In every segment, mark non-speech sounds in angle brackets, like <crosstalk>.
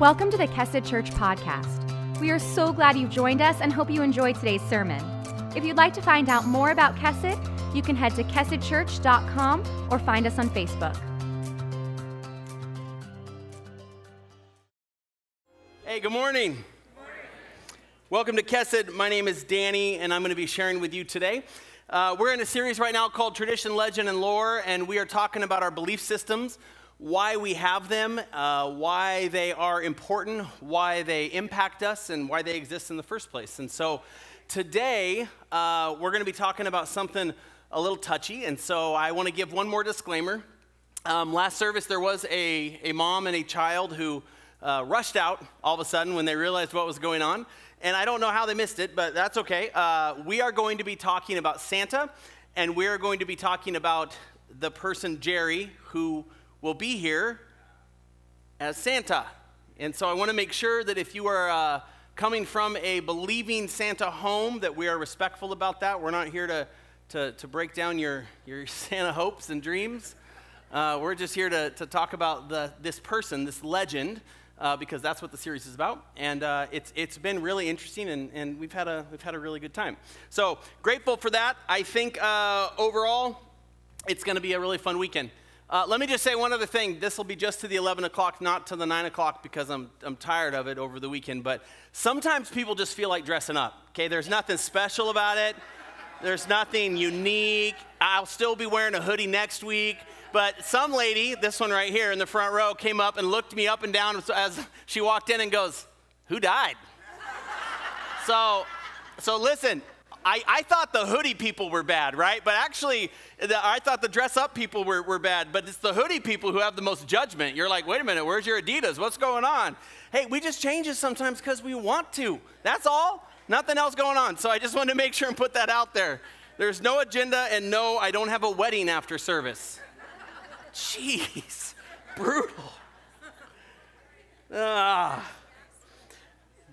Welcome to the Kesed Church podcast. We are so glad you've joined us and hope you enjoyed today's sermon. If you'd like to find out more about Kesed, you can head to kesedchurch.com or find us on Facebook. Hey, good morning. Welcome to Kesed. My name is Danny, and I'm going to be sharing with you today. Uh, we're in a series right now called Tradition, Legend, and Lore, and we are talking about our belief systems, why we have them, uh, why they are important, why they impact us, and why they exist in the first place. And so today, uh, we're going to be talking about something a little touchy, and so I want to give one more disclaimer. Um, last service, there was a, a mom and a child who uh, rushed out all of a sudden when they realized what was going on. And I don't know how they missed it, but that's okay. Uh, we are going to be talking about Santa, and we are going to be talking about the person, Jerry, who will be here as Santa. And so I want to make sure that if you are uh, coming from a believing Santa home, that we are respectful about that. We're not here to, to, to break down your, your <laughs> Santa hopes and dreams. Uh, we're just here to, to talk about the, this person, this legend, uh, because that's what the series is about. And uh, it's, it's been really interesting, and, and we've, had a, we've had a really good time. So, grateful for that. I think uh, overall, it's going to be a really fun weekend. Uh, let me just say one other thing. This will be just to the 11 o'clock, not to the 9 o'clock, because I'm, I'm tired of it over the weekend. But sometimes people just feel like dressing up, okay? There's nothing special about it, there's nothing unique. I'll still be wearing a hoodie next week. But some lady, this one right here in the front row, came up and looked me up and down as she walked in and goes, Who died? so, so listen, I, I thought the hoodie people were bad, right? But actually, the, I thought the dress up people were, were bad, but it's the hoodie people who have the most judgment. You're like, wait a minute, where's your Adidas? What's going on? Hey, we just change it sometimes because we want to. That's all. Nothing else going on. So I just wanted to make sure and put that out there. There's no agenda, and no, I don't have a wedding after service. Jeez, brutal. Ah.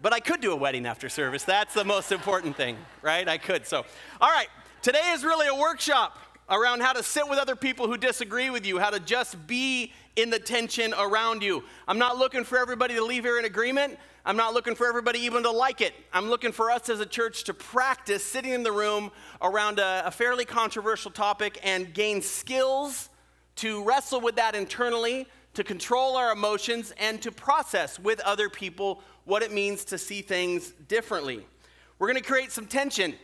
But I could do a wedding after service. That's the most important thing, right? I could. So, all right, today is really a workshop around how to sit with other people who disagree with you, how to just be in the tension around you. I'm not looking for everybody to leave here in agreement. I'm not looking for everybody even to like it. I'm looking for us as a church to practice sitting in the room around a, a fairly controversial topic and gain skills to wrestle with that internally, to control our emotions, and to process with other people what it means to see things differently. We're going to create some tension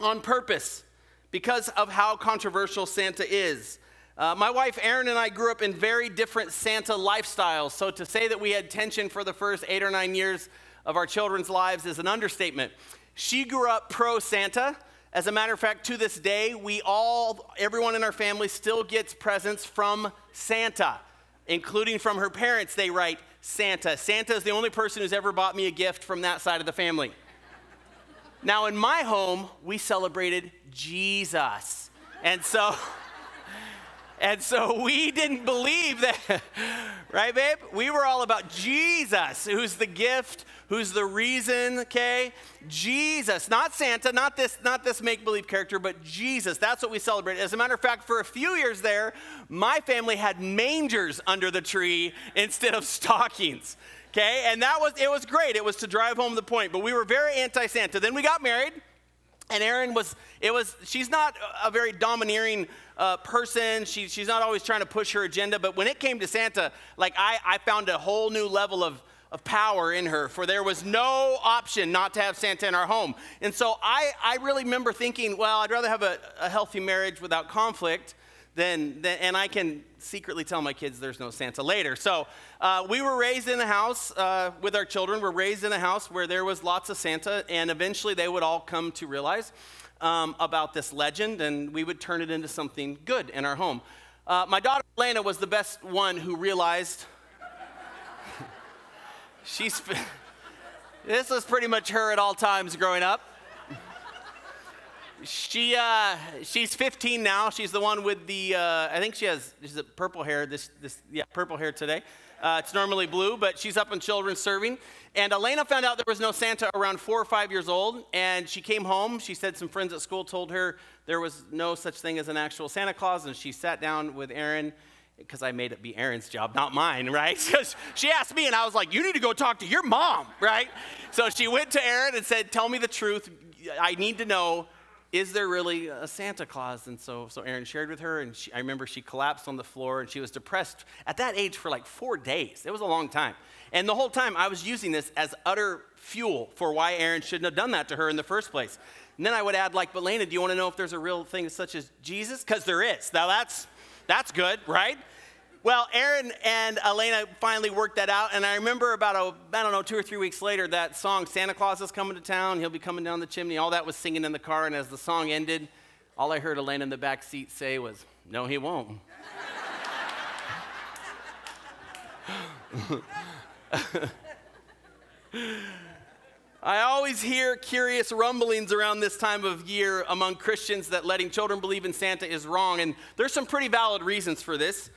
on purpose because of how controversial Santa is. Uh, my wife Erin and I grew up in very different Santa lifestyles, so to say that we had tension for the first eight or nine years of our children's lives is an understatement. She grew up pro Santa. As a matter of fact, to this day, we all, everyone in our family still gets presents from Santa, including from her parents. They write Santa. Santa is the only person who's ever bought me a gift from that side of the family. now, in my home, we celebrated Jesus. And so, and so we didn't believe that, <laughs> right, babe? We were all about Jesus, who's the gift, who's the reason, okay? Jesus, not Santa, not this, not this make-believe character, but Jesus. That's what we celebrate. As a matter of fact, for a few years there, my family had mangers under the tree instead of <laughs> stockings. Okay, and that was it was great. It was to drive home the point, but we were very anti-Santa. Then we got married, and Erin was it was she's not a very domineering uh, person. She, she's not always trying to push her agenda, but when it came to Santa, like I, I found a whole new level of of power in her, for there was no option not to have Santa in our home. And so I, I really remember thinking, well, I'd rather have a, a healthy marriage without conflict than, than, and I can secretly tell my kids there's no Santa later. So uh, we were raised in a house uh, with our children, we're raised in a house where there was lots of Santa, and eventually they would all come to realize um, about this legend, and we would turn it into something good in our home. Uh, my daughter Elena was the best one who realized <laughs> She's, <laughs> this was pretty much her at all times growing up. She, uh, she's 15 now. She's the one with the, uh, I think she has, she's a purple hair, this, this, yeah, purple hair today. Uh, it's normally blue, but she's up in children's serving. And Elena found out there was no Santa around four or five years old, and she came home. She said some friends at school told her there was no such thing as an actual Santa Claus, and she sat down with Erin because I made it be Erin's job, not mine, <laughs> right? Because she asked me, and I was like, You need to go talk to your mom, right? So she went to Aaron and said, Tell me the truth. I need to know, is there really a Santa Claus? And so, so Erin shared with her, and she, I remember she collapsed on the floor and she was depressed at that age for like four days. It was a long time. And the whole time I was using this as utter fuel for why Erin shouldn't have done that to her in the first place. And then I would add, like, but Lena, do you want to know if there's a real thing such as Jesus? Because there is. Now that's that's good, right? Well, Erin and Elena finally worked that out, and I remember about a, I don't know, two or three weeks later, that song "Santa Claus is coming to town." He'll be coming down the chimney. All that was singing in the car, and as the song ended, all I heard Elena in the back seat say was, "No, he won't." <laughs> I always hear curious rumblings around this time of year among Christians that letting children believe in Santa is wrong, and there's some pretty valid reasons for this.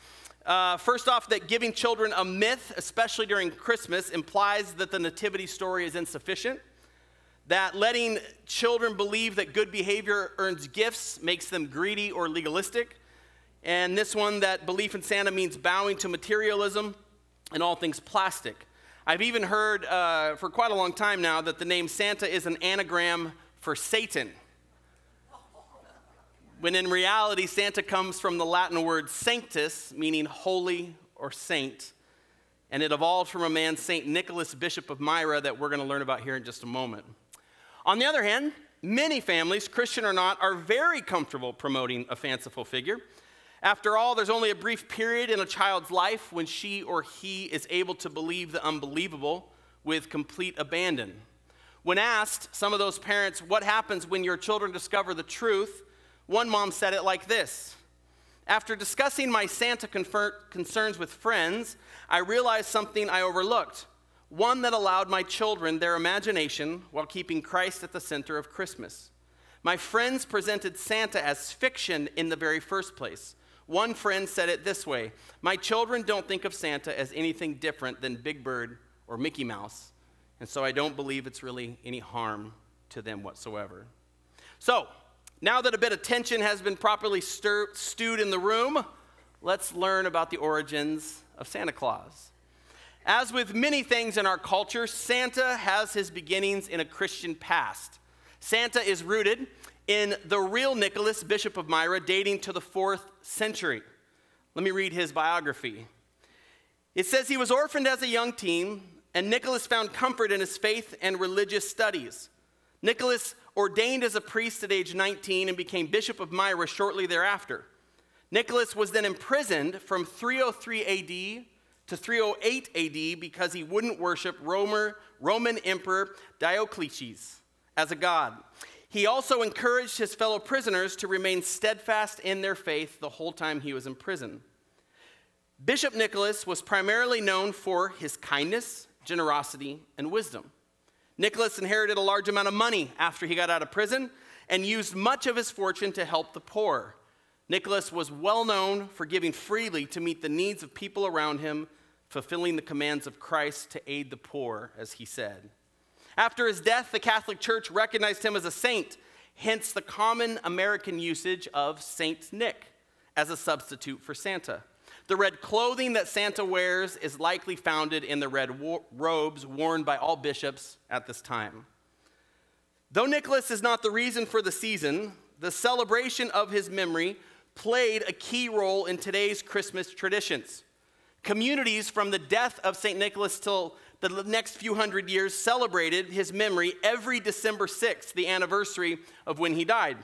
Uh, first off, that giving children a myth, especially during Christmas, implies that the nativity story is insufficient. That letting children believe that good behavior earns gifts makes them greedy or legalistic. And this one, that belief in Santa means bowing to materialism and all things plastic. I've even heard uh, for quite a long time now that the name Santa is an anagram for Satan. When in reality, Santa comes from the Latin word sanctus, meaning holy or saint. And it evolved from a man, St. Nicholas, Bishop of Myra, that we're going to learn about here in just a moment. On the other hand, many families, Christian or not, are very comfortable promoting a fanciful figure. After all, there's only a brief period in a child's life when she or he is able to believe the unbelievable with complete abandon. When asked, some of those parents, what happens when your children discover the truth, one mom said it like this After discussing my Santa confer- concerns with friends, I realized something I overlooked. One that allowed my children their imagination while keeping Christ at the center of Christmas. My friends presented Santa as fiction in the very first place. One friend said it this way My children don't think of Santa as anything different than Big Bird or Mickey Mouse, and so I don't believe it's really any harm to them whatsoever. So, now that a bit of tension has been properly stir- stewed in the room, let's learn about the origins of Santa Claus. As with many things in our culture, Santa has his beginnings in a Christian past. Santa is rooted in the real Nicholas, Bishop of Myra, dating to the fourth century. Let me read his biography. It says he was orphaned as a young teen, and Nicholas found comfort in his faith and religious studies. Nicholas ordained as a priest at age 19 and became Bishop of Myra shortly thereafter. Nicholas was then imprisoned from 303 AD to 308 AD because he wouldn't worship Roman Emperor Diocletian as a god. He also encouraged his fellow prisoners to remain steadfast in their faith the whole time he was in prison. Bishop Nicholas was primarily known for his kindness, generosity, and wisdom. Nicholas inherited a large amount of money after he got out of prison and used much of his fortune to help the poor. Nicholas was well known for giving freely to meet the needs of people around him, fulfilling the commands of Christ to aid the poor, as he said. After his death, the Catholic Church recognized him as a saint, hence the common American usage of Saint Nick as a substitute for Santa. The red clothing that Santa wears is likely founded in the red wo- robes worn by all bishops at this time. Though Nicholas is not the reason for the season, the celebration of his memory played a key role in today's Christmas traditions. Communities from the death of St. Nicholas till the next few hundred years celebrated his memory every December 6th, the anniversary of when he died.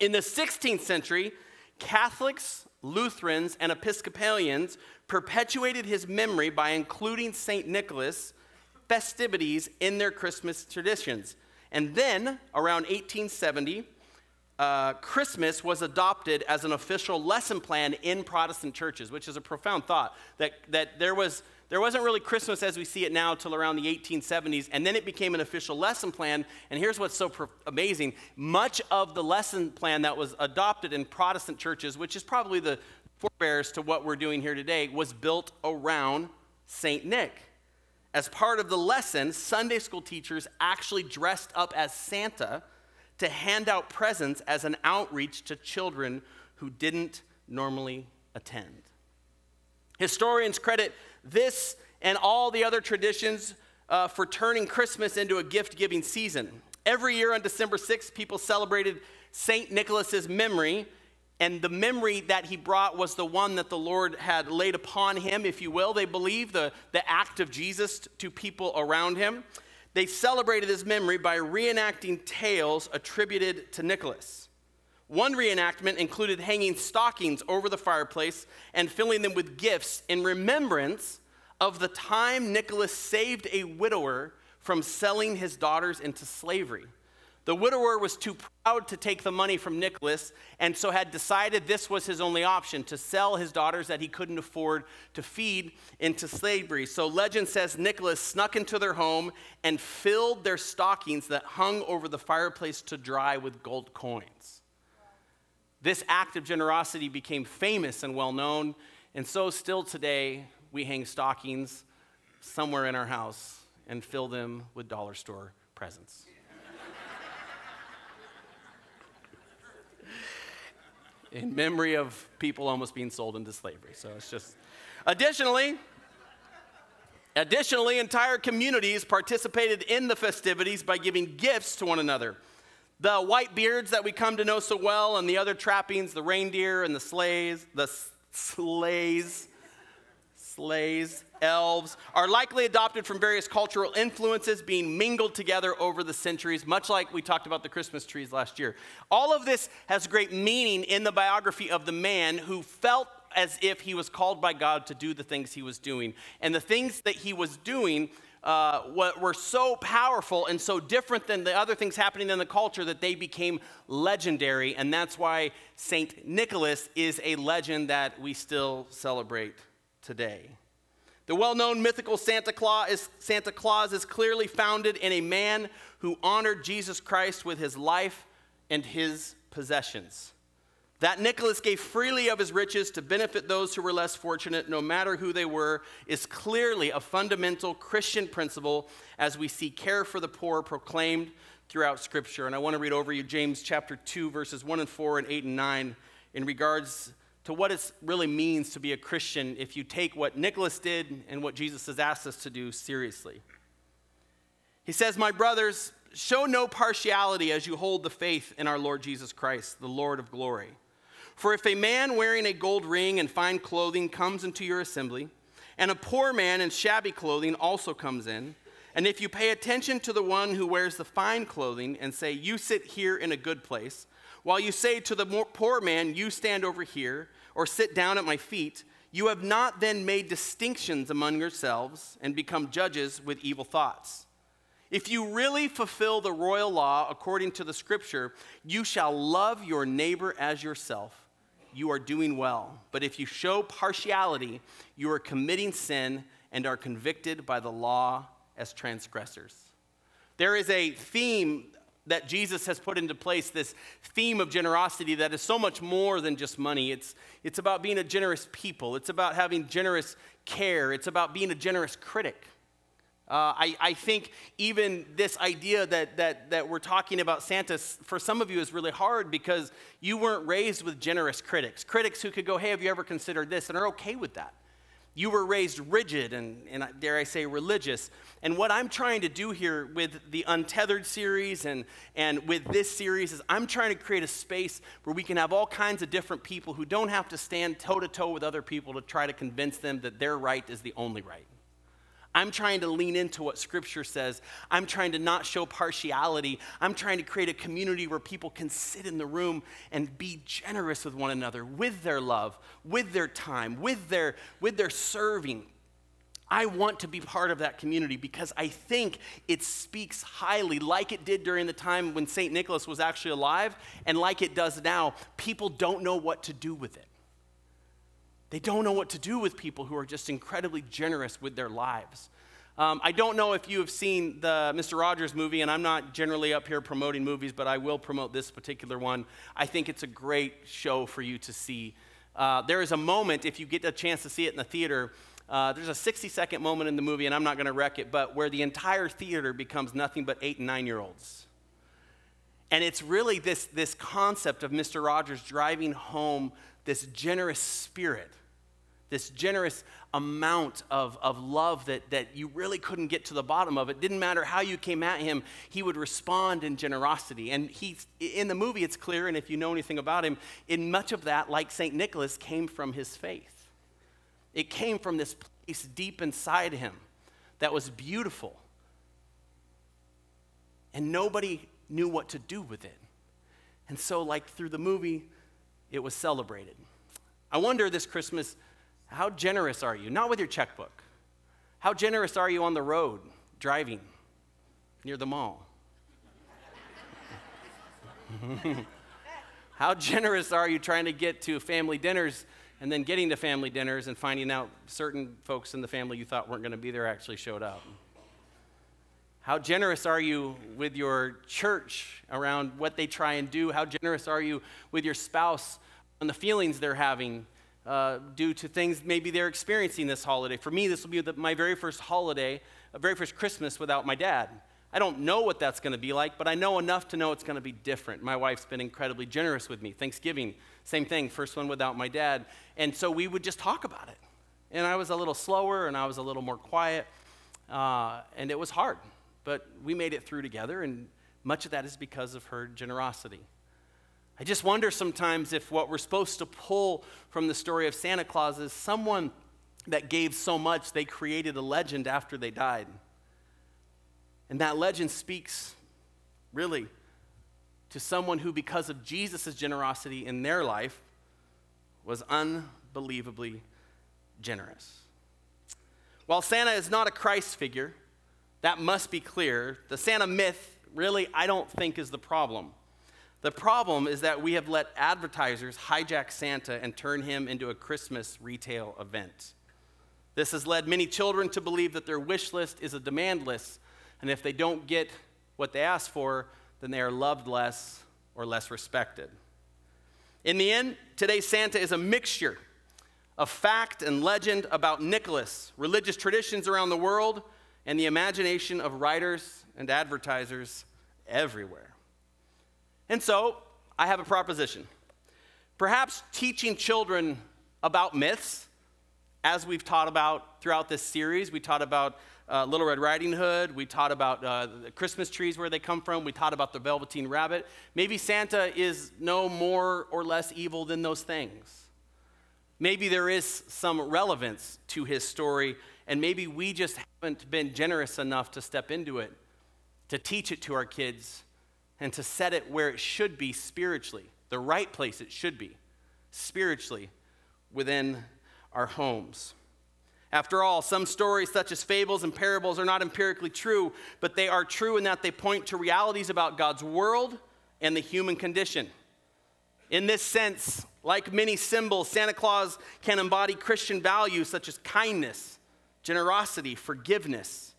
In the 16th century, Catholics, Lutherans, and Episcopalians perpetuated his memory by including St. Nicholas festivities in their Christmas traditions. And then, around 1870, uh, Christmas was adopted as an official lesson plan in Protestant churches, which is a profound thought that, that there was there wasn't really Christmas as we see it now till around the 1870s, and then it became an official lesson plan. And here's what's so pro- amazing much of the lesson plan that was adopted in Protestant churches, which is probably the forebears to what we're doing here today, was built around St. Nick. As part of the lesson, Sunday school teachers actually dressed up as Santa to hand out presents as an outreach to children who didn't normally attend. Historians credit this and all the other traditions uh, for turning Christmas into a gift giving season. Every year on December 6th, people celebrated St. Nicholas's memory, and the memory that he brought was the one that the Lord had laid upon him, if you will. They believe the, the act of Jesus to people around him. They celebrated his memory by reenacting tales attributed to Nicholas. One reenactment included hanging stockings over the fireplace and filling them with gifts in remembrance of the time Nicholas saved a widower from selling his daughters into slavery. The widower was too proud to take the money from Nicholas and so had decided this was his only option to sell his daughters that he couldn't afford to feed into slavery. So legend says Nicholas snuck into their home and filled their stockings that hung over the fireplace to dry with gold coins. This act of generosity became famous and well known, and so still today we hang stockings somewhere in our house and fill them with dollar store presents. In memory of people almost being sold into slavery. So it's just. Additionally, additionally, entire communities participated in the festivities by giving gifts to one another. The white beards that we come to know so well, and the other trappings, the reindeer and the sleighs, the sleighs, sleighs, elves, are likely adopted from various cultural influences being mingled together over the centuries, much like we talked about the Christmas trees last year. All of this has great meaning in the biography of the man who felt as if he was called by God to do the things he was doing. And the things that he was doing uh, were so powerful and so different than the other things happening in the culture that they became legendary. And that's why St. Nicholas is a legend that we still celebrate today. The well known mythical Santa Claus, is, Santa Claus is clearly founded in a man who honored Jesus Christ with his life and his possessions. That Nicholas gave freely of his riches to benefit those who were less fortunate, no matter who they were, is clearly a fundamental Christian principle as we see care for the poor proclaimed throughout Scripture. And I want to read over you James chapter 2, verses 1 and 4 and 8 and 9 in regards to what it really means to be a Christian if you take what Nicholas did and what Jesus has asked us to do seriously. He says, My brothers, show no partiality as you hold the faith in our Lord Jesus Christ, the Lord of glory. For if a man wearing a gold ring and fine clothing comes into your assembly, and a poor man in shabby clothing also comes in, and if you pay attention to the one who wears the fine clothing and say, You sit here in a good place, while you say to the poor man, You stand over here, or sit down at my feet, you have not then made distinctions among yourselves and become judges with evil thoughts. If you really fulfill the royal law according to the scripture, you shall love your neighbor as yourself. You are doing well. But if you show partiality, you are committing sin and are convicted by the law as transgressors. There is a theme that Jesus has put into place this theme of generosity that is so much more than just money. It's, it's about being a generous people, it's about having generous care, it's about being a generous critic. Uh, I, I think even this idea that, that, that we're talking about Santa for some of you is really hard because you weren't raised with generous critics. Critics who could go, hey, have you ever considered this? And are okay with that. You were raised rigid and, and, dare I say, religious. And what I'm trying to do here with the Untethered series and, and with this series is I'm trying to create a space where we can have all kinds of different people who don't have to stand toe to toe with other people to try to convince them that their right is the only right. I'm trying to lean into what Scripture says. I'm trying to not show partiality. I'm trying to create a community where people can sit in the room and be generous with one another, with their love, with their time, with their, with their serving. I want to be part of that community because I think it speaks highly, like it did during the time when St. Nicholas was actually alive, and like it does now. People don't know what to do with it. They don't know what to do with people who are just incredibly generous with their lives. Um, I don't know if you have seen the Mr. Rogers movie, and I'm not generally up here promoting movies, but I will promote this particular one. I think it's a great show for you to see. Uh, there is a moment, if you get a chance to see it in the theater, uh, there's a 60 second moment in the movie, and I'm not going to wreck it, but where the entire theater becomes nothing but eight and nine year olds. And it's really this, this concept of Mr. Rogers driving home this generous spirit this generous amount of, of love that, that you really couldn't get to the bottom of. It didn't matter how you came at him, he would respond in generosity. And he, in the movie, it's clear, and if you know anything about him, in much of that, like St. Nicholas, came from his faith. It came from this place deep inside him that was beautiful. And nobody knew what to do with it. And so, like through the movie, it was celebrated. I wonder this Christmas how generous are you? Not with your checkbook. How generous are you on the road, driving near the mall? <laughs> How generous are you trying to get to family dinners and then getting to family dinners and finding out certain folks in the family you thought weren't going to be there actually showed up? How generous are you with your church around what they try and do? How generous are you with your spouse on the feelings they're having uh, due to things maybe they're experiencing this holiday. For me, this will be the, my very first holiday, a very first Christmas without my dad. I don't know what that's going to be like, but I know enough to know it's going to be different. My wife's been incredibly generous with me. Thanksgiving, same thing, first one without my dad. And so we would just talk about it. And I was a little slower and I was a little more quiet. Uh, and it was hard, but we made it through together. And much of that is because of her generosity. I just wonder sometimes if what we're supposed to pull from the story of Santa Claus is someone that gave so much they created a legend after they died. And that legend speaks really to someone who, because of Jesus' generosity in their life, was unbelievably generous. While Santa is not a Christ figure, that must be clear. The Santa myth, really, I don't think is the problem. The problem is that we have let advertisers hijack Santa and turn him into a Christmas retail event. This has led many children to believe that their wish list is a demand list, and if they don't get what they ask for, then they are loved less or less respected. In the end, today's Santa is a mixture of fact and legend about Nicholas, religious traditions around the world, and the imagination of writers and advertisers everywhere. And so I have a proposition. Perhaps teaching children about myths, as we've taught about throughout this series. We taught about uh, Little Red Riding Hood. We taught about uh, the Christmas trees, where they come from. We taught about the Velveteen Rabbit. Maybe Santa is no more or less evil than those things. Maybe there is some relevance to his story, and maybe we just haven't been generous enough to step into it, to teach it to our kids, and to set it where it should be spiritually, the right place it should be spiritually within our homes. After all, some stories, such as fables and parables, are not empirically true, but they are true in that they point to realities about God's world and the human condition. In this sense, like many symbols, Santa Claus can embody Christian values such as kindness, generosity, forgiveness,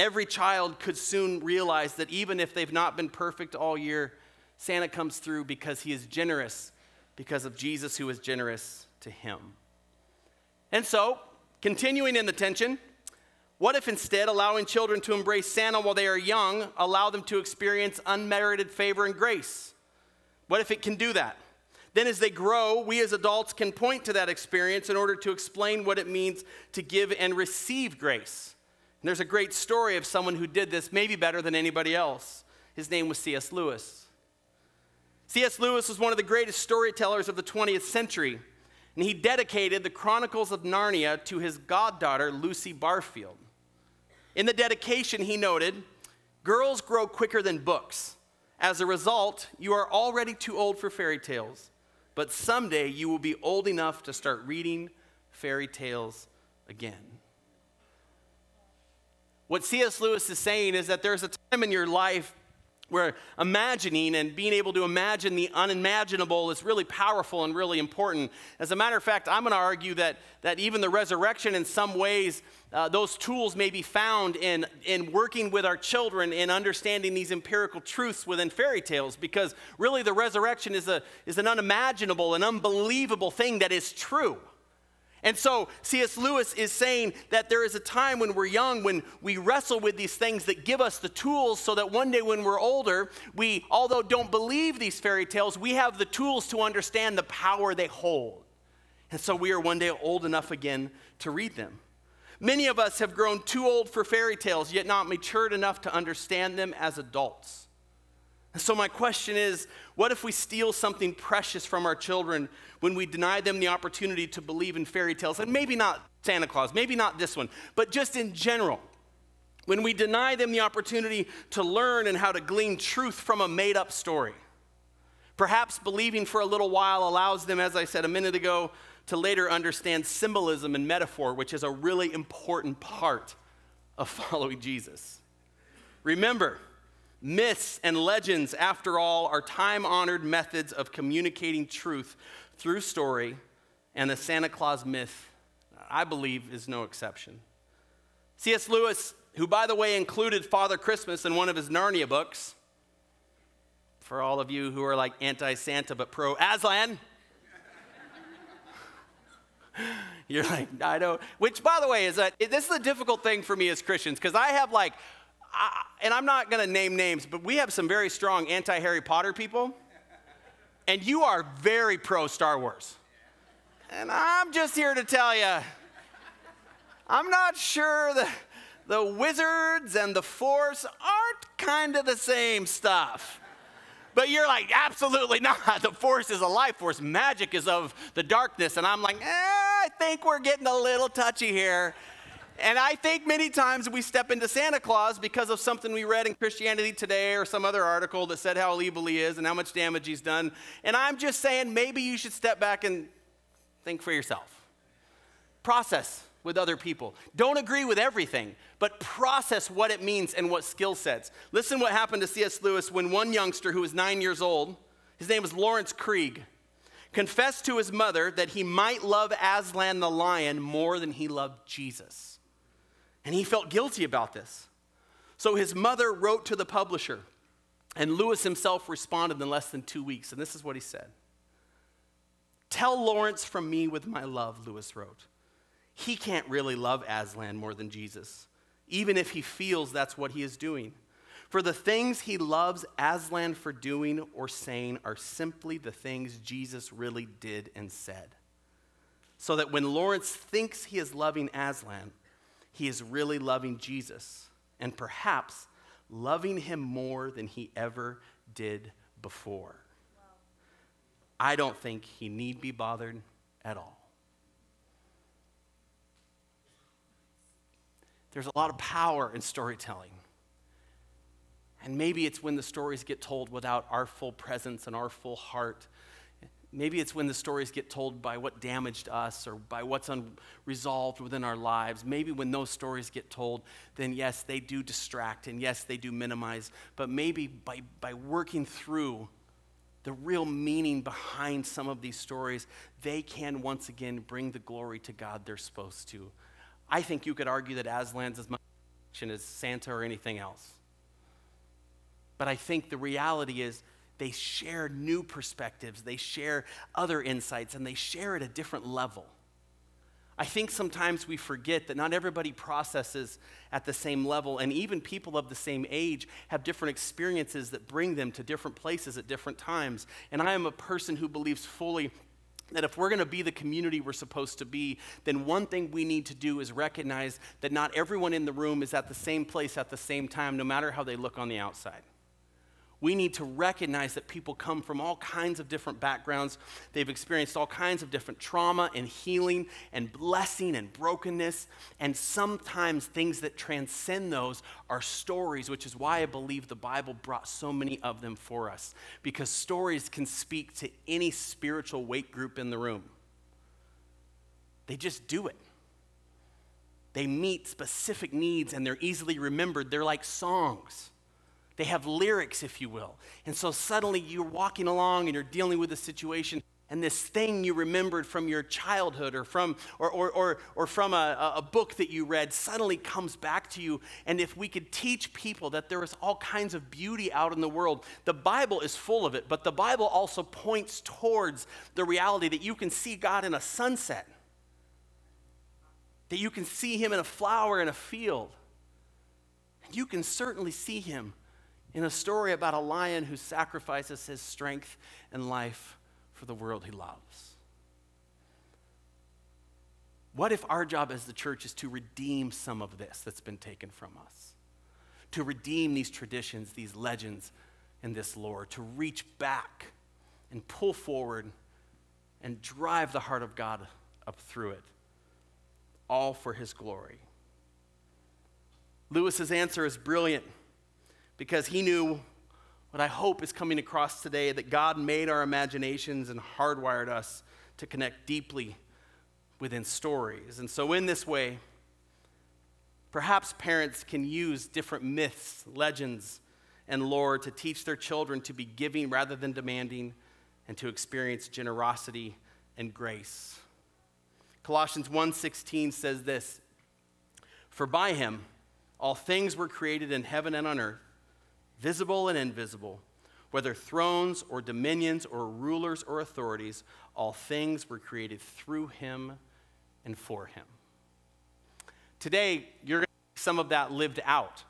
Every child could soon realize that even if they've not been perfect all year, Santa comes through because he is generous, because of Jesus who is generous to him. And so, continuing in the tension, what if instead allowing children to embrace Santa while they are young, allow them to experience unmerited favor and grace? What if it can do that? Then, as they grow, we as adults can point to that experience in order to explain what it means to give and receive grace. And there's a great story of someone who did this maybe better than anybody else. His name was C.S. Lewis. C.S. Lewis was one of the greatest storytellers of the 20th century, and he dedicated the Chronicles of Narnia to his goddaughter, Lucy Barfield. In the dedication, he noted, Girls grow quicker than books. As a result, you are already too old for fairy tales, but someday you will be old enough to start reading fairy tales again. What C.S. Lewis is saying is that there's a time in your life where imagining and being able to imagine the unimaginable is really powerful and really important. As a matter of fact, I'm going to argue that, that even the resurrection, in some ways, uh, those tools may be found in, in working with our children in understanding these empirical truths within fairy tales, because really the resurrection is, a, is an unimaginable and unbelievable thing that is true. And so C.S. Lewis is saying that there is a time when we're young when we wrestle with these things that give us the tools so that one day when we're older, we, although don't believe these fairy tales, we have the tools to understand the power they hold. And so we are one day old enough again to read them. Many of us have grown too old for fairy tales, yet not matured enough to understand them as adults. So, my question is what if we steal something precious from our children when we deny them the opportunity to believe in fairy tales? And maybe not Santa Claus, maybe not this one, but just in general. When we deny them the opportunity to learn and how to glean truth from a made up story. Perhaps believing for a little while allows them, as I said a minute ago, to later understand symbolism and metaphor, which is a really important part of <laughs> following Jesus. Remember, myths and legends, after all, are time honored methods of communicating truth through story, and the Santa Claus myth, I believe, is no exception. C.S. Lewis, who, by the way, included Father Christmas in one of his Narnia books, for all of you who are like anti Santa but pro Aslan, <laughs> You're like, I don't. Which, by the way, is that this is a difficult thing for me as Christians because I have like, I, and I'm not going to name names, but we have some very strong anti Harry Potter people, and you are very pro Star Wars. And I'm just here to tell you, I'm not sure the, the wizards and the force aren't kind of the same stuff. But you're like, absolutely not. The force is a life force. Magic is of the darkness. And I'm like, eh, I think we're getting a little touchy here. And I think many times we step into Santa Claus because of something we read in Christianity Today or some other article that said how evil he is and how much damage he's done. And I'm just saying maybe you should step back and think for yourself. Process with other people. Don't agree with everything, but process what it means and what skill sets. Listen what happened to C.S. Lewis when one youngster who was nine years old, his name was Laurence Krieg, confessed to his mother that he might love Aslan the lion more than he loved Jesus. And he felt guilty about this. So his mother wrote to the publisher, and Lewis himself responded in less than two weeks. And this is what he said Tell Laurence from me with my love, Lewis wrote he can't really love Aslan more than Jesus, even if he feels that's what he is doing. For the things he loves Aslan for doing or saying are simply the things Jesus really did and said. So that when Laurence thinks he is loving Aslan, he is really loving Jesus, and perhaps loving him more than he ever did before. I don't think he need be bothered at all. There's a lot of power in storytelling. And maybe it's when the stories get told without our full presence and our full heart. Maybe it's when the stories get told by what damaged us or by what's unresolved within our lives. Maybe when those stories get told, then yes, they do distract and yes, they do minimize. But maybe by, by working through the real meaning behind some of these stories, they can once again bring the glory to God they're supposed to. I think you could argue that Aslan's as much as Santa or anything else. But I think the reality is they share new perspectives, they share other insights, and they share at a different level. I think sometimes we forget that not everybody processes at the same level, and even people of the same age have different experiences that bring them to different places at different times. And I am a person who believes fully that if we're going to be the community we're supposed to be, then one thing we need to do is recognize that not everyone in the room is at the same place at the same time, no matter how they look on the outside we need to recognize that people come from all kinds of different backgrounds. They've experienced all kinds of different trauma and healing and blessing and brokenness. And sometimes things that transcend those are stories, which is why I believe the Bible brought so many of them for us. Because stories can speak to any spiritual weight group in the room, they just do it. They meet specific needs and they're easily remembered. They're like songs. They have lyrics, if you will. And so suddenly you're walking along and you're dealing with a situation, and this thing you remembered from your childhood or from, or, or, or, or from a, a book that you read suddenly comes back to you. And if we could teach people that there is all kinds of beauty out in the world, the Bible is full of it, but the Bible also points towards the reality that you can see God in a sunset, that you can see Him in a flower in a field. and You can certainly see Him in a story about a lion who sacrifices his strength and life for the world he loves. What if our job as the church is to redeem some of this that's been taken from us? To redeem these traditions, these legends, and this lore, to reach back and pull forward and drive the heart of God up through it, all for his glory. Lewis's answer is brilliant because he knew what I hope is coming across today that God made our imaginations and hardwired us to connect deeply within stories. And so, in this way, perhaps parents can use different myths, legends, and lore to teach their children to be giving rather than demanding and to experience generosity and grace. Colossians 1:16 says this, "For by him all things were created in heaven and on earth, visible and invisible, whether thrones or dominions or rulers or authorities, all things were created through him and for him." Today, you're going to see some of that lived out.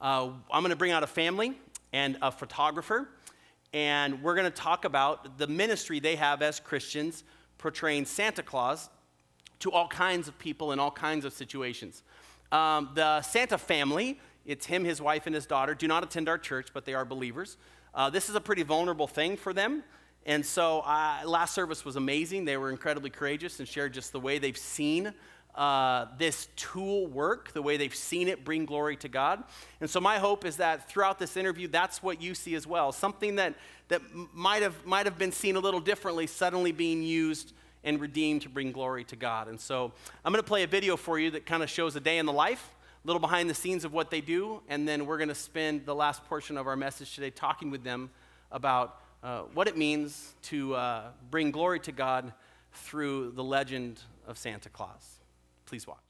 Uh, I'm going to bring out a family and a photographer, and we're going to talk about the ministry they have as Christians portraying Santa Claus to all kinds of people in all kinds of situations. Um, the Santa family, it's him, his wife, and his daughter, do not attend our church, but they are believers. Uh, this is a pretty vulnerable thing for them. And so, uh, last service was amazing. They were incredibly courageous and shared just the way they've seen uh, this tool work, the way they've seen it bring glory to God. And so, my hope is that throughout this interview, that's what you see as well. Something that, that might, have, might have been seen a little differently, suddenly being used and redeemed to bring glory to God. And so, I'm going to play a video for you that kind of shows a day in the life, little behind the scenes of what they do, and then we're going to spend the last portion of our message today talking with them about uh, what it means to uh, bring glory to God through the legend of Santa Claus. Please watch.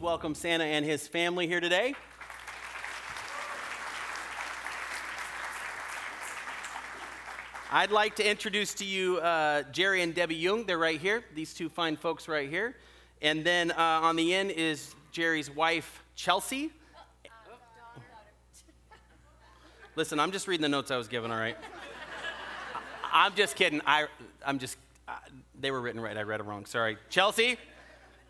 Welcome Santa and his family here today. I'd like to introduce to you uh, Jerry and Debbie Jung. They're right here, these two fine folks right here. And then uh, on the end is Jerry's wife, Chelsea. Listen, I'm just reading the notes I was given, all right? I'm just kidding. I, I'm just, they were written right. I read them wrong. Sorry. Chelsea,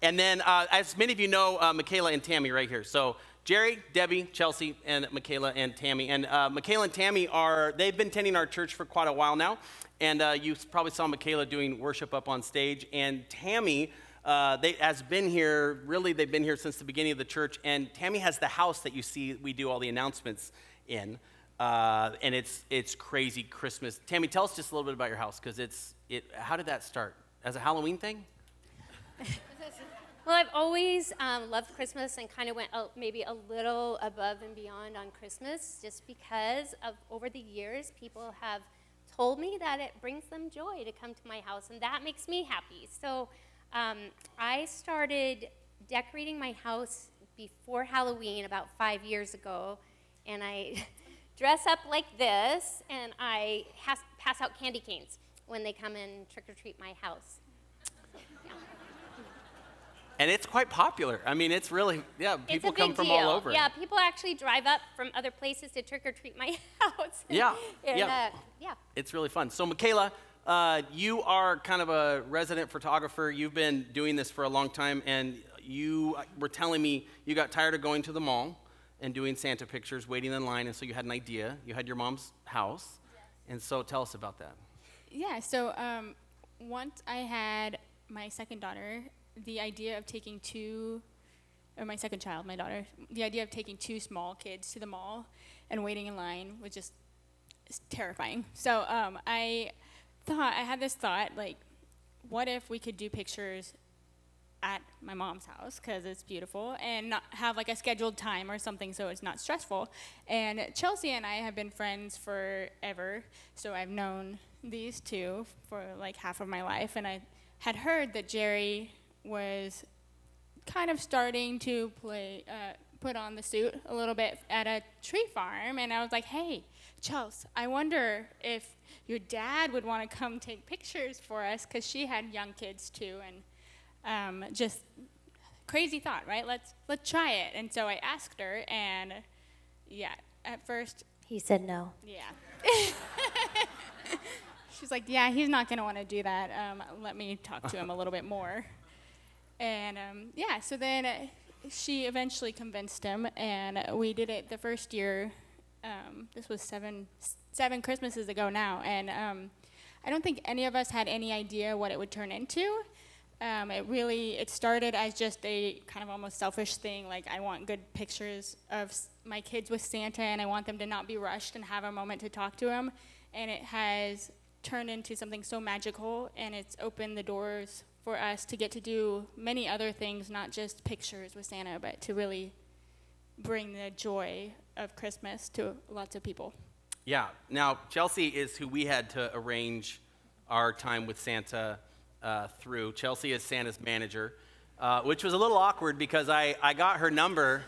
and then, uh, as many of you know, uh, Michaela and Tammy right here. So Jerry, Debbie, Chelsea, and Michaela and Tammy. And uh, Michaela and Tammy are, they've been attending our church for quite a while now. And uh, you probably saw Michaela doing worship up on stage. And Tammy uh, they, has been here, really, they've been here since the beginning of the church. And Tammy has the house that you see we do all the announcements in. Uh, and it's, it's crazy Christmas. Tammy, tell us just a little bit about your house, because it's, it, how did that start? As a Halloween thing? <laughs> Always um, loved Christmas and kind of went maybe a little above and beyond on Christmas just because of over the years, people have told me that it brings them joy to come to my house, and that makes me happy. So Um, I started decorating my house before Halloween about five years ago, and I <laughs> dress up like this, and I has, pass out candy canes when they come and trick or treat my house. Yeah. And it's quite popular. I mean, it's really, yeah, people come from deal. all over. Yeah, people actually drive up from other places to trick or treat my <laughs> house. Yeah, and, yeah. Uh, yeah. It's really fun. So, Michaela, uh, you are kind of a resident photographer. You've been doing this for a long time, and you were telling me you got tired of going to the mall and doing Santa pictures, waiting in line, and so you had an idea. You had your mom's house. And so, tell us about that. Yeah, so um, once I had my second daughter, the idea of taking two, or my second child, my daughter, the idea of taking two small kids to the mall and waiting in line was just terrifying. So um, I thought, I had this thought, like, what if we could do pictures at my mom's house because it's beautiful and not have like a scheduled time or something so it's not stressful. And Chelsea and I have been friends forever, so I've known these two for like half of my life. And I had heard that Jerry was kind of starting to play, uh, put on the suit a little bit at a tree farm, and I was like, hey, Chels, I wonder if your dad would want to come take pictures for us because she had young kids too, and um, just crazy thought, right? Let's let's try it. And so I asked her, and yeah, at first, He said no. yeah. <laughs> She's like, yeah, he's not gonna want to do that. Um, let me talk to him a little bit more. And um, yeah, so then she eventually convinced him, and we did it the first year. Um, this was seven seven Christmases ago now, and um, I don't think any of us had any idea what it would turn into. Um, it really it started as just a kind of almost selfish thing, like I want good pictures of my kids with Santa, and I want them to not be rushed and have a moment to talk to him. And it has turned into something so magical, and it's opened the doors for us to get to do many other things, not just pictures with Santa, but to really bring the joy of Christmas to lots of people. Yeah. Now, Chelsea is who we had to arrange our time with Santa uh, through. Chelsea is Santa's manager, uh, which was a little awkward because I, I got her number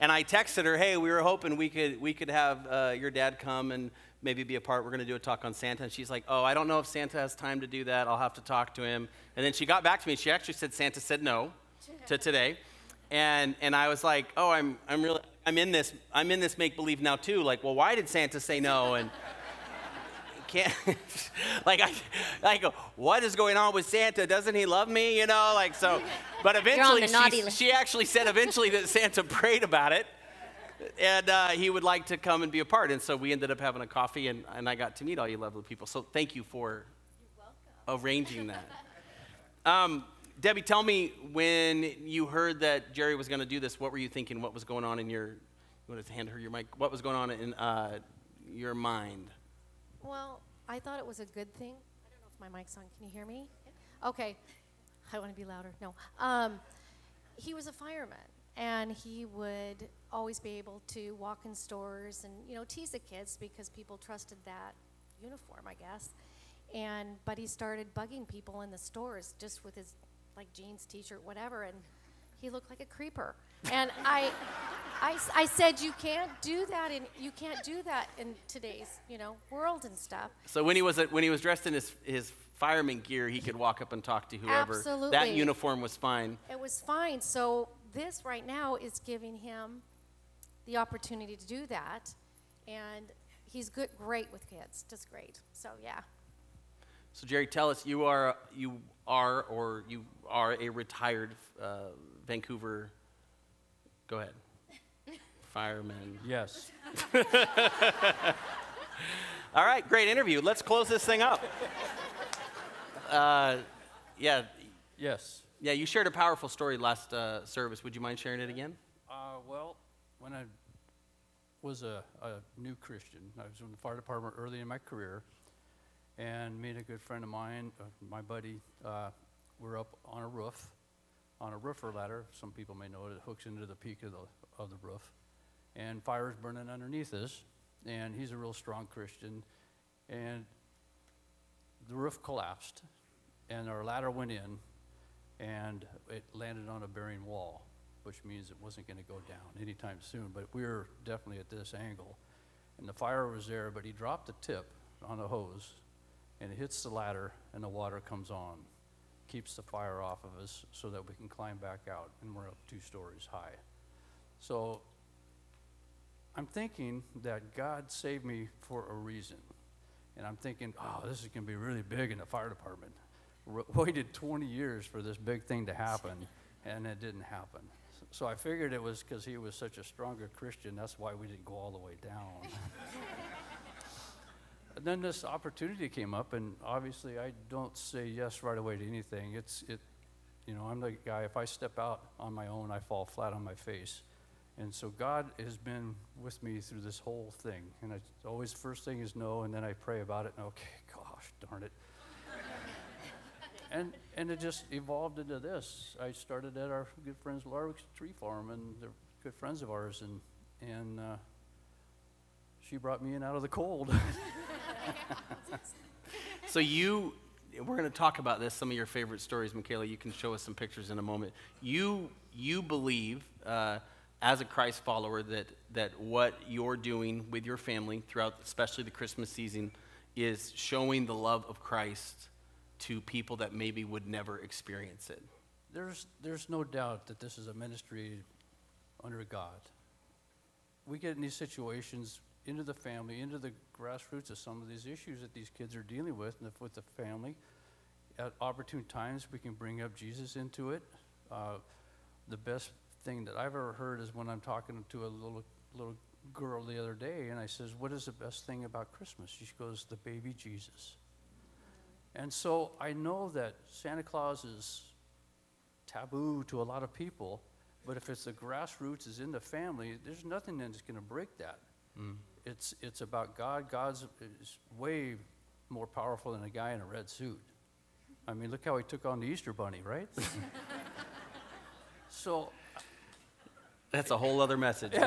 and I texted her, hey, we were hoping we could, we could have uh, your dad come and maybe be a part. We're going to do a talk on Santa. And she's like, oh, I don't know if Santa has time to do that. I'll have to talk to him. And then she got back to me. She actually said Santa said no to <laughs> today. And, and I was like, oh, I'm, I'm really, I'm in this, I'm in this make believe now too. Like, well, why did Santa say no? And <laughs> can't, <laughs> like, I, like, what is going on with Santa? Doesn't he love me? You know, like, so, but eventually, she, she actually said eventually that Santa prayed about it and uh, he would like to come and be a part. And so we ended up having a coffee, and, and I got to meet all you lovely people. So thank you for arranging that. Um, Debbie, tell me when you heard that Jerry was going to do this, what were you thinking? What was going on in your, you want to hand her your mic? What was going on in uh, your mind? Well, I thought it was a good thing. I don't know if my mic's on. Can you hear me? Okay. I want to be louder. No. Um, he was a fireman, and he would always be able to walk in stores and you know tease the kids because people trusted that uniform, I guess. And but he started bugging people in the stores just with his like jeans, t-shirt, whatever, and he looked like a creeper. And I, I, I said, you can't do that, in you can't do that in today's, you know, world and stuff. So when he was when he was dressed in his, his fireman gear, he could walk up and talk to whoever. Absolutely. That uniform was fine. It was fine. So this right now is giving him the opportunity to do that, and he's good, great with kids, just great. So yeah. So Jerry, tell us you are you are or you are a retired uh, Vancouver. Go ahead. <laughs> Fireman. Yes. <laughs> All right, great interview. Let's close this thing up. Uh, yeah, Yes. Yeah. You shared a powerful story last uh, service. Would you mind sharing it again? Uh, well, when I was a, a new Christian, I was in the fire department early in my career, and me and a good friend of mine, uh, my buddy, uh, were up on a roof, on a roofer ladder. Some people may know it. It hooks into the peak of the of the roof, and fire's burning underneath us. And he's a real strong Christian, and the roof collapsed, and our ladder went in, and it landed on a bearing wall, which means it wasn't going to go down anytime soon. But we were definitely at this angle, and the fire was there. But he dropped the tip on the hose, and it hits the ladder, and the water comes on, keeps the fire off of us, so that we can climb back out, and we're up two stories high. So I'm thinking that God saved me for a reason. And I'm thinking, oh, this is going to be really big in the fire department. <laughs> Waited 20 years for this big thing to happen, and it didn't happen. So I figured it was because he was such a stronger Christian. That's why we didn't go all the way down. <laughs> and then this opportunity came up, and obviously I don't say yes right away to anything. It's it, you know, I'm the guy. If I step out on my own, I fall flat on my face. And so God has been with me through this whole thing. And I always first thing is no, and then I pray about it, and okay, gosh, darn it. And and it just evolved into this. I started at our good friends Larwick's Tree Farm, and they're good friends of ours, and and uh, she brought me in out of the cold. <laughs> So you, we're going to talk about this. Some of your favorite stories, Michaela. You can show us some pictures in a moment. You you believe. Uh, as a Christ follower, that, that what you're doing with your family throughout, especially the Christmas season, is showing the love of Christ to people that maybe would never experience it. There's, there's no doubt that this is a ministry under God. We get in these situations into the family, into the grassroots of some of these issues that these kids are dealing with and with the family. At opportune times, we can bring up Jesus into it. Uh, the best thing that I've ever heard is when I'm talking to a little little girl the other day, and I says, "What is the best thing about Christmas?" She goes, "The baby Jesus." And so I know that Santa Claus is taboo to a lot of people, but if it's the grassroots is in the family, there's nothing that's going to break that. Mm. It's it's about God. God's is way more powerful than a guy in a red suit. I mean, look how he took on the Easter Bunny, right? <laughs> so that's a whole other message. <laughs>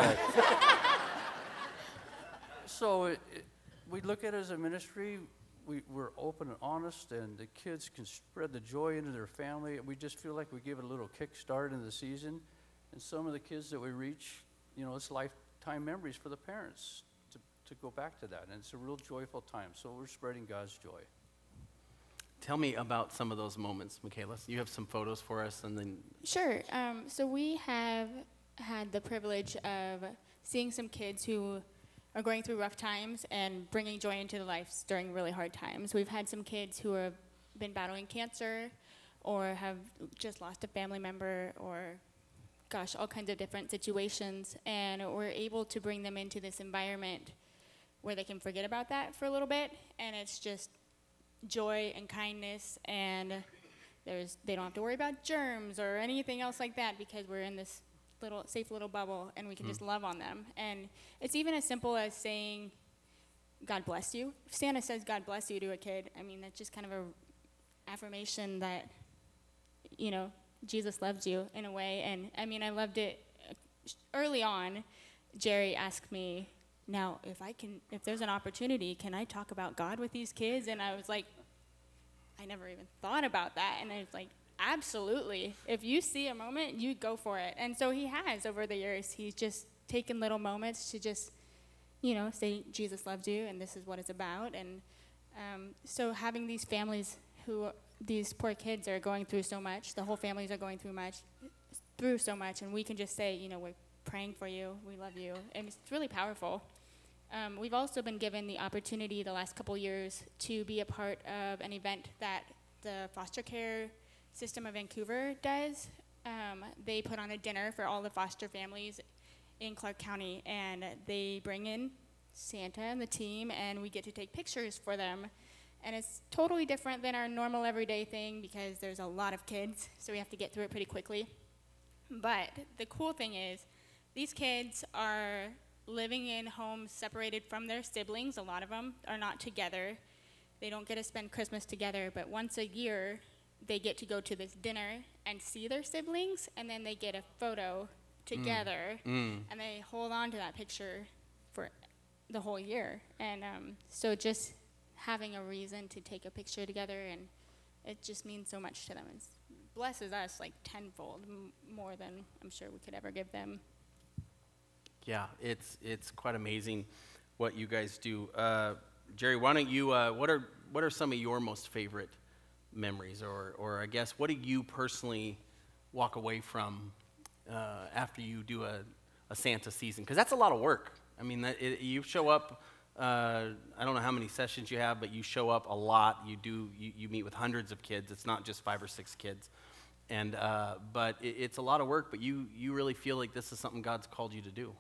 so it, it, we look at it as a ministry. We, we're open and honest, and the kids can spread the joy into their family. We just feel like we give it a little kickstart in the season. And some of the kids that we reach, you know, it's lifetime memories for the parents to, to go back to that. And it's a real joyful time. So we're spreading God's joy. Tell me about some of those moments, Michaela. You have some photos for us, and then. Sure. Um, so we have had the privilege of seeing some kids who are going through rough times and bringing joy into their lives during really hard times. We've had some kids who have been battling cancer or have just lost a family member or gosh, all kinds of different situations and we're able to bring them into this environment where they can forget about that for a little bit and it's just joy and kindness and there's they don't have to worry about germs or anything else like that because we're in this little safe little bubble and we can mm. just love on them. And it's even as simple as saying, God bless you. If Santa says God bless you to a kid, I mean that's just kind of a affirmation that you know, Jesus loves you in a way. And I mean I loved it uh, early on. Jerry asked me, now if I can if there's an opportunity, can I talk about God with these kids? And I was like I never even thought about that and I was like Absolutely. If you see a moment, you go for it. And so he has over the years. He's just taken little moments to just, you know, say, Jesus loves you and this is what it's about. And um, so having these families who, these poor kids are going through so much, the whole families are going through much, through so much, and we can just say, you know, we're praying for you, we love you. And it's really powerful. Um, we've also been given the opportunity the last couple years to be a part of an event that the foster care System of Vancouver does. Um, they put on a dinner for all the foster families in Clark County, and they bring in Santa and the team, and we get to take pictures for them. And it's totally different than our normal everyday thing because there's a lot of kids, so we have to get through it pretty quickly. But the cool thing is, these kids are living in homes separated from their siblings. A lot of them are not together. They don't get to spend Christmas together, but once a year, they get to go to this dinner and see their siblings, and then they get a photo together, mm. Mm. and they hold on to that picture for the whole year. And um, so just having a reason to take a picture together, and it just means so much to them. It blesses us like tenfold m- more than I'm sure we could ever give them. Yeah, it's it's quite amazing what you guys do. Uh, Jerry, why don't you? Uh, what are what are some of your most favorite memories, or or I guess what do you personally walk away from uh, after you do a, a Santa season? Because that's a lot of work. I mean, that, it, you show up. Uh, I don't know how many sessions you have, but you show up a lot. You do. You, you meet with hundreds of kids. It's not just five or six kids, and uh, but it, it's a lot of work. But you you really feel like this is something God's called you to do.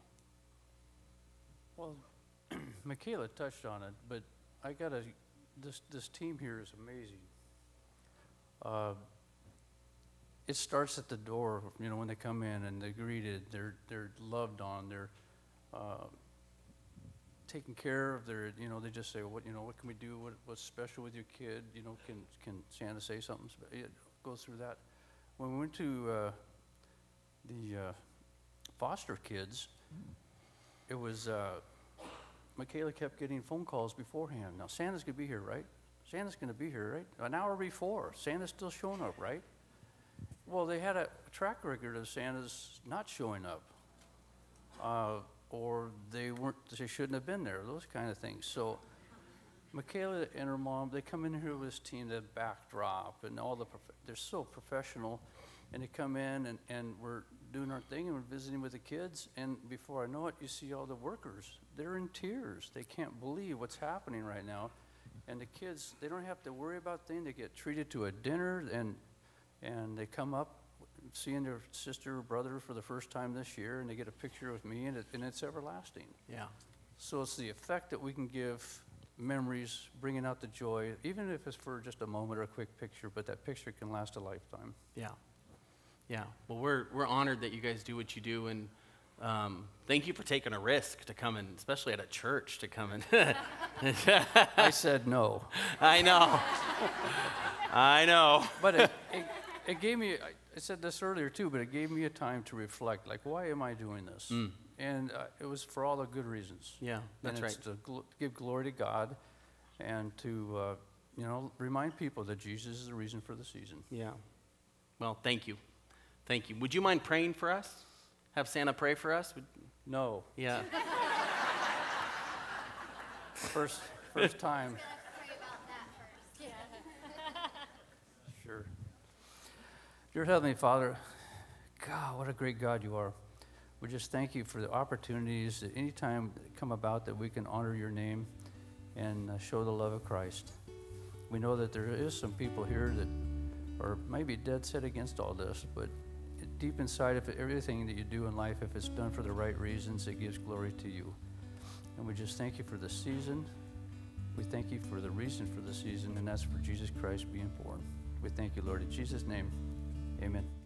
Well, <clears throat> Michaela touched on it, but I gotta, this, this team here is amazing. Uh, it starts at the door, you know, when they come in and they're greeted, they're, they're loved on, they're uh, taken care of, they're, you know, they just say, what, you know, what can we do, what, what's special with your kid, you know, can, can Santa say something? spe-" It goes through that. When we went to uh, the uh, foster kids, it was, uh, Michaela kept getting phone calls beforehand. Now, Santa's to be here, right? Santa's going to be here, right? An hour before. Santa's still showing up, right? Well, they had a track record of Santa's not showing up. Uh, or they weren't, they shouldn't have been there, those kind of things. So, Michaela and her mom, they come in here with this team, the backdrop, and all the, prof- they're so professional. And they come in, and, and we're doing our thing, and we're visiting with the kids. And before I know it, you see all the workers. They're in tears. They can't believe what's happening right now. And the kids, they don't have to worry about things. They get treated to a dinner, and, and they come up seeing their sister or brother for the first time this year, and they get a picture with me, and, it, and it's everlasting. Yeah. So it's the effect that we can give memories, bringing out the joy, even if it's for just a moment or a quick picture, but that picture can last a lifetime. Yeah. Yeah. Well, we're, we're honored that you guys do what you do. And um, thank you for taking a risk to come in, especially at a church, to come in. I <laughs> said no, I know. I know. but it, it, it gave me, I, said this earlier too, but it gave me a time to reflect, like, why am I doing this? And uh, it was for all the good reasons. Yeah, that's and right. to gl- give glory to God and to, uh, you know, remind people that Jesus is the reason for the season. Yeah. Well, thank you. Thank you. Would you mind praying for us? Have Santa pray for us? No, yeah. first, first time. <laughs> <laughs> Sure. Dear Heavenly Father, God, what a great God you are. We just thank you for the opportunities that anytime that come about that we can honor your name and uh, show the love of Christ. We know that there is some people here that are maybe dead set against all this, but deep inside of everything that you do in life, if it's done for the right reasons, it gives glory to you. And we just thank you for the season. We thank you for the reason for the season, and that's for Jesus Christ being born. We thank you, Lord. In Jesus' name, amen.